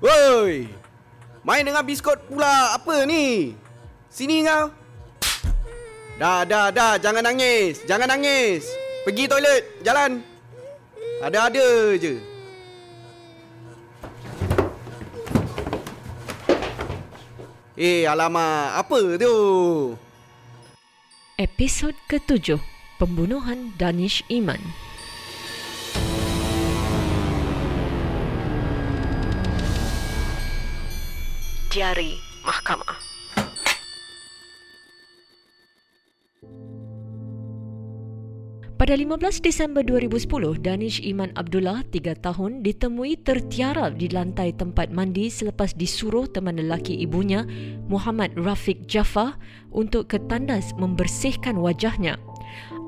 Woi. Main dengan biskut pula apa ni? Sini kau. Dah, dah, dah. Jangan nangis. Jangan nangis. Pergi toilet. Jalan. Ada-ada je. Eh, alamak. Apa tu? Episod ketujuh Pembunuhan Danish Iman Diari Mahkamah Pada 15 Disember 2010, Danish Iman Abdullah, 3 tahun, ditemui tertiarap di lantai tempat mandi selepas disuruh teman lelaki ibunya, Muhammad Rafiq Jafar, untuk ke tandas membersihkan wajahnya.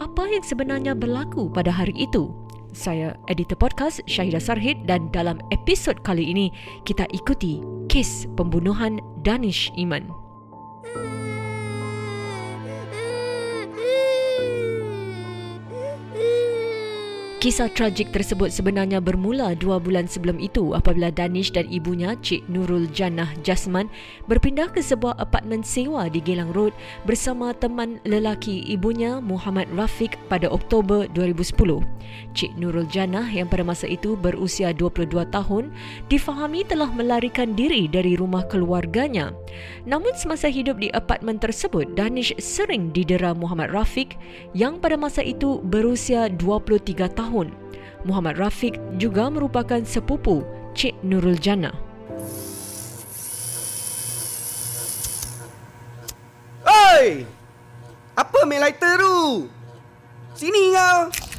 Apa yang sebenarnya berlaku pada hari itu? Saya editor podcast Syahidah Sarhid dan dalam episod kali ini kita ikuti kes pembunuhan Danish Iman. Kisah tragik tersebut sebenarnya bermula dua bulan sebelum itu apabila Danish dan ibunya Cik Nurul Jannah Jasman berpindah ke sebuah apartmen sewa di Gelang Road bersama teman lelaki ibunya Muhammad Rafiq pada Oktober 2010. Cik Nurul Jannah yang pada masa itu berusia 22 tahun difahami telah melarikan diri dari rumah keluarganya. Namun semasa hidup di apartmen tersebut, Danish sering didera Muhammad Rafiq yang pada masa itu berusia 23 tahun tahun. Muhammad Rafiq juga merupakan sepupu Cik Nurul Jannah. Oi! Apa main lighter tu? Sini kau.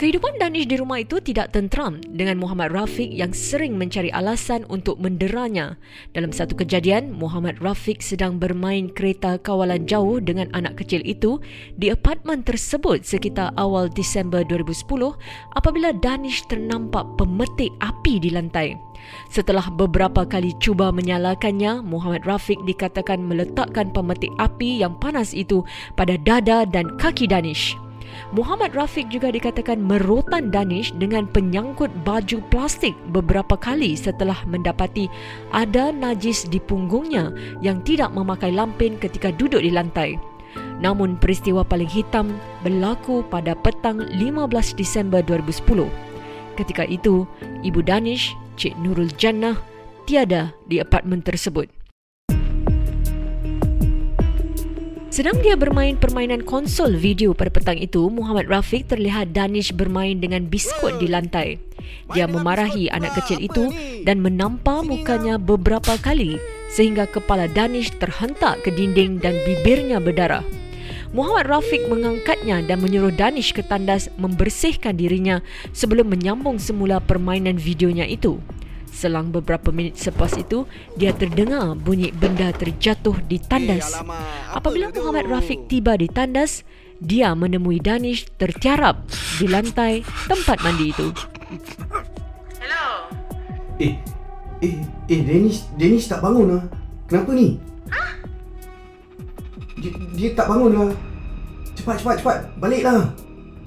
Kehidupan Danish di rumah itu tidak tentram dengan Muhammad Rafiq yang sering mencari alasan untuk menderanya. Dalam satu kejadian, Muhammad Rafiq sedang bermain kereta kawalan jauh dengan anak kecil itu di apartmen tersebut sekitar awal Disember 2010 apabila Danish ternampak pemetik api di lantai. Setelah beberapa kali cuba menyalakannya, Muhammad Rafiq dikatakan meletakkan pemetik api yang panas itu pada dada dan kaki Danish. Muhammad Rafiq juga dikatakan merotan Danish dengan penyangkut baju plastik beberapa kali setelah mendapati ada najis di punggungnya yang tidak memakai lampin ketika duduk di lantai. Namun peristiwa paling hitam berlaku pada petang 15 Disember 2010. Ketika itu, ibu Danish, Cik Nurul Jannah, tiada di apartmen tersebut. Sedang dia bermain permainan konsol video pada petang itu, Muhammad Rafiq terlihat Danish bermain dengan biskut di lantai. Dia memarahi anak kecil itu dan menampar mukanya beberapa kali sehingga kepala Danish terhentak ke dinding dan bibirnya berdarah. Muhammad Rafiq mengangkatnya dan menyuruh Danish ke tandas membersihkan dirinya sebelum menyambung semula permainan videonya itu. Selang beberapa minit selepas itu, dia terdengar bunyi benda terjatuh di tandas. Eh, Apabila Muhammad Rafiq tiba di tandas, dia menemui Danish tertiarap di lantai tempat mandi itu. Hello. Eh, eh, eh, Danish, Danish tak bangun lah. Kenapa ni? Hah? Dia, dia tak bangun lah. Cepat, cepat, cepat. Baliklah.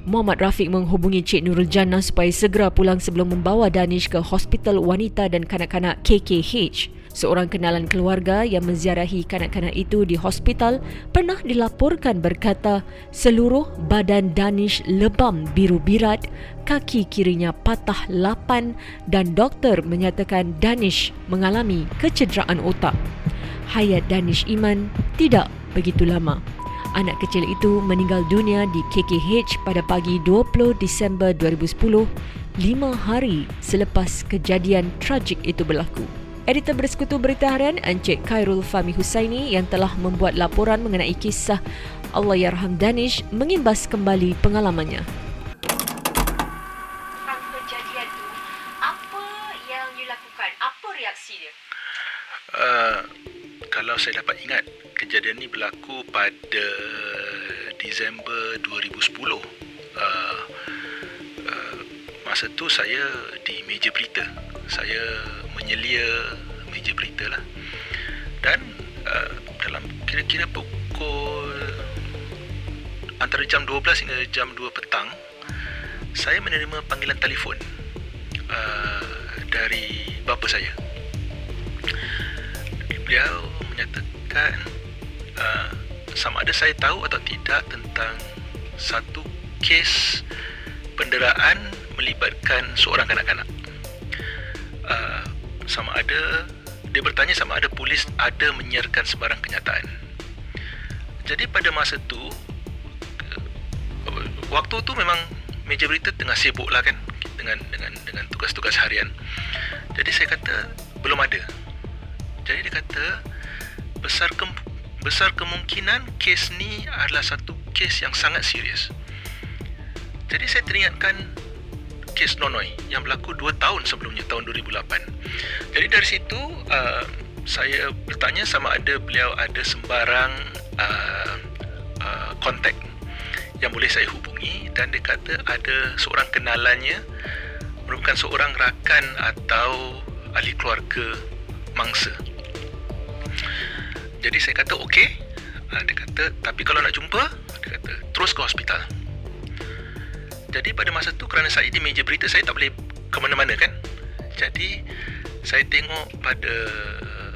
Muhammad Rafiq menghubungi Cik Nurul Jannah supaya segera pulang sebelum membawa Danish ke Hospital Wanita dan Kanak-Kanak KKH. Seorang kenalan keluarga yang menziarahi kanak-kanak itu di hospital pernah dilaporkan berkata seluruh badan Danish lebam biru birat, kaki kirinya patah lapan dan doktor menyatakan Danish mengalami kecederaan otak. Hayat Danish Iman tidak begitu lama. Anak kecil itu meninggal dunia di KKH pada pagi 20 Disember 2010, lima hari selepas kejadian tragik itu berlaku. Editor Bersekutu Berita Harian Encik Khairul Fahmi Husaini yang telah membuat laporan mengenai kisah Allah Yarham Danish mengimbas kembali pengalamannya. Kejadian itu, apa yang you lakukan? Apa reaksi dia? Uh, kalau saya dapat ingat, kejadian ini berlaku pada Disember 2010. Uh, uh, masa tu saya di meja berita. Saya menyelia meja berita lah. Dan uh, dalam kira-kira pukul antara jam 12 hingga jam 2 petang, saya menerima panggilan telefon uh, dari bapa saya. Beliau menyatakan uh, sama ada saya tahu atau tidak tentang satu kes penderaan melibatkan seorang kanak-kanak. Uh, sama ada dia bertanya sama ada polis ada menyiarkan sebarang kenyataan. Jadi pada masa tu uh, waktu tu memang meja berita tengah sibuk lah kan dengan dengan dengan tugas-tugas harian. Jadi saya kata belum ada. Jadi dia kata besar ke, besar kemungkinan kes ni adalah satu kes yang sangat serius. Jadi saya teringatkan kes Nonoi yang berlaku 2 tahun sebelumnya tahun 2008. Jadi dari situ uh, saya bertanya sama ada beliau ada sembarang uh, uh, kontak yang boleh saya hubungi dan dia kata ada seorang kenalannya merupakan seorang rakan atau ahli keluarga mangsa. Jadi saya kata okey. Uh, dia kata tapi kalau nak jumpa dia kata terus ke hospital. Jadi pada masa tu kerana saya di meja berita saya tak boleh ke mana-mana kan. Jadi saya tengok pada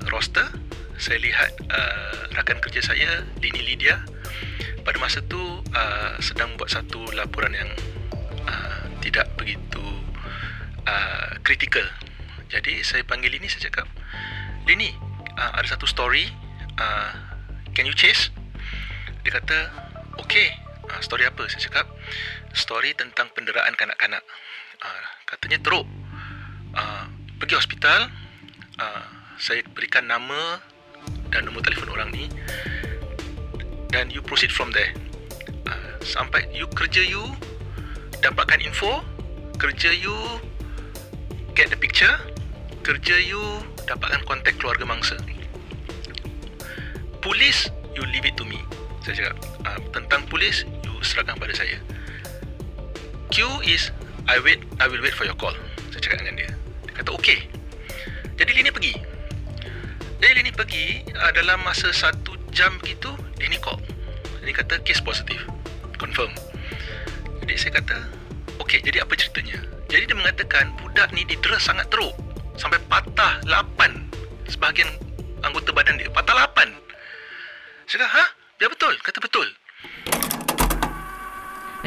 roster, saya lihat uh, rakan kerja saya Lini Lydia pada masa tu uh, sedang buat satu laporan yang uh, tidak begitu uh, kritikal. Jadi saya panggil Lini saya cakap, "Lini, uh, ada satu story, uh, can you chase?" Dia kata, "Okay, uh, story apa?" Saya cakap, story tentang penderaan kanak-kanak. Uh, katanya teruk. Uh, pergi hospital, uh, saya berikan nama dan nombor telefon orang ni dan you proceed from there. Uh, sampai you kerja you dapatkan info, kerja you get the picture, kerja you dapatkan kontak keluarga mangsa. Polis, you leave it to me. Saya cakap, uh, tentang polis, you serahkan pada saya. Q is I wait I will wait for your call. Saya cakap dengan dia. Dia kata okay. Jadi Lini pergi. Jadi Lini pergi uh, Dalam masa satu jam begitu Lini call. Lini kata case positif. Confirm. Jadi saya kata Okay jadi apa ceritanya? Jadi dia mengatakan Budak ni didera sangat teruk. Sampai patah lapan Sebahagian anggota badan dia. Patah Saya kata ha? Ya betul Kata betul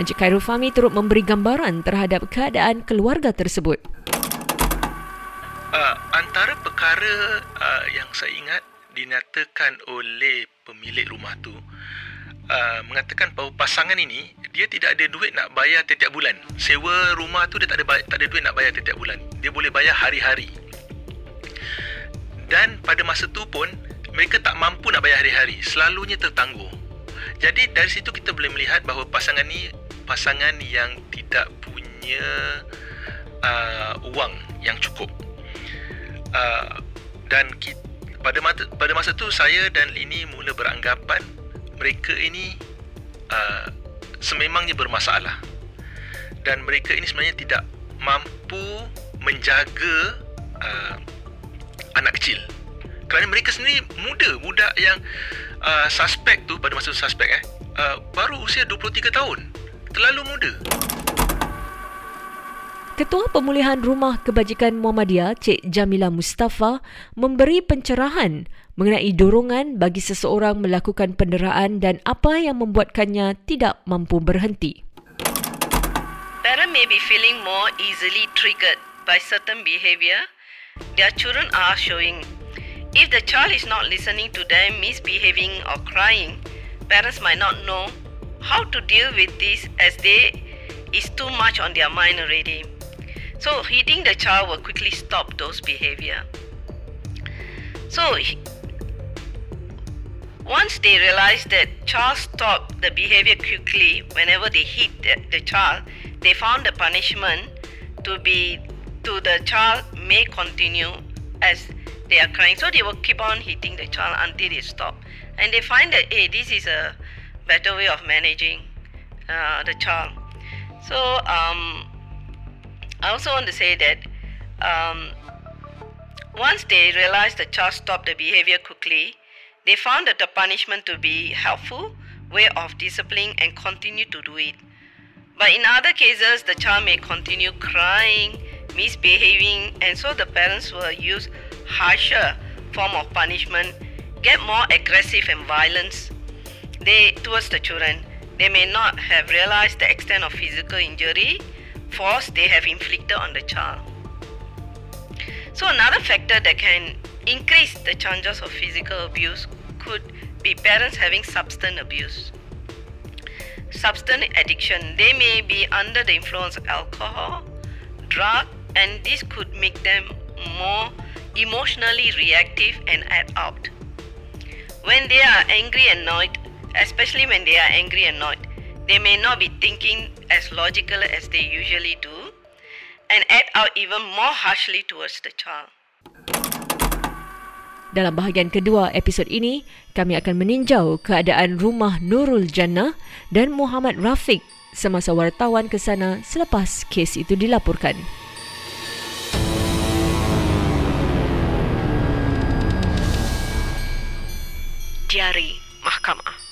Encik Khairul Fahmi turut memberi gambaran terhadap keadaan keluarga tersebut. Uh, antara perkara uh, yang saya ingat dinyatakan oleh pemilik rumah tu uh, mengatakan bahawa pasangan ini dia tidak ada duit nak bayar setiap bulan. Sewa rumah tu dia tak ada bayar, tak ada duit nak bayar setiap bulan. Dia boleh bayar hari-hari. Dan pada masa tu pun mereka tak mampu nak bayar hari-hari. Selalunya tertangguh. Jadi dari situ kita boleh melihat bahawa pasangan ni pasangan yang tidak punya uh, wang yang cukup. Uh, dan kita, pada masa pada masa tu saya dan Lini mula beranggapan mereka ini uh, sememangnya bermasalah. Dan mereka ini sebenarnya tidak mampu menjaga uh, anak kecil. Kerana mereka sendiri muda, budak yang uh, suspek tu pada masa suspek eh uh, baru usia 23 tahun terlalu muda. Ketua Pemulihan Rumah Kebajikan Muhammadiyah, Cik Jamila Mustafa, memberi pencerahan mengenai dorongan bagi seseorang melakukan penderaan dan apa yang membuatkannya tidak mampu berhenti. Parents may be feeling more easily triggered by certain behavior their children are showing. If the child is not listening to them misbehaving or crying, parents might not know how to deal with this as they is too much on their mind already. So hitting the child will quickly stop those behavior. So once they realize that child stop the behavior quickly whenever they hit the, the child, they found the punishment to be to the child may continue as they are crying. So they will keep on hitting the child until they stop. And they find that hey, this is a better way of managing uh, the child. So um, I also want to say that um, once they realized the child stopped the behavior quickly, they found that the punishment to be helpful way of disciplining and continue to do it. But in other cases, the child may continue crying, misbehaving, and so the parents will use harsher form of punishment, get more aggressive and violence they towards the children. They may not have realized the extent of physical injury, force they have inflicted on the child. So another factor that can increase the chances of physical abuse could be parents having substance abuse. Substance addiction, they may be under the influence of alcohol, drug, and this could make them more emotionally reactive and act out. When they are angry and annoyed, especially when they are angry and annoyed, they may not be thinking as logical as they usually do and act out even more harshly towards the child. Dalam bahagian kedua episod ini, kami akan meninjau keadaan rumah Nurul Jannah dan Muhammad Rafiq semasa wartawan ke sana selepas kes itu dilaporkan. Diari Mahkamah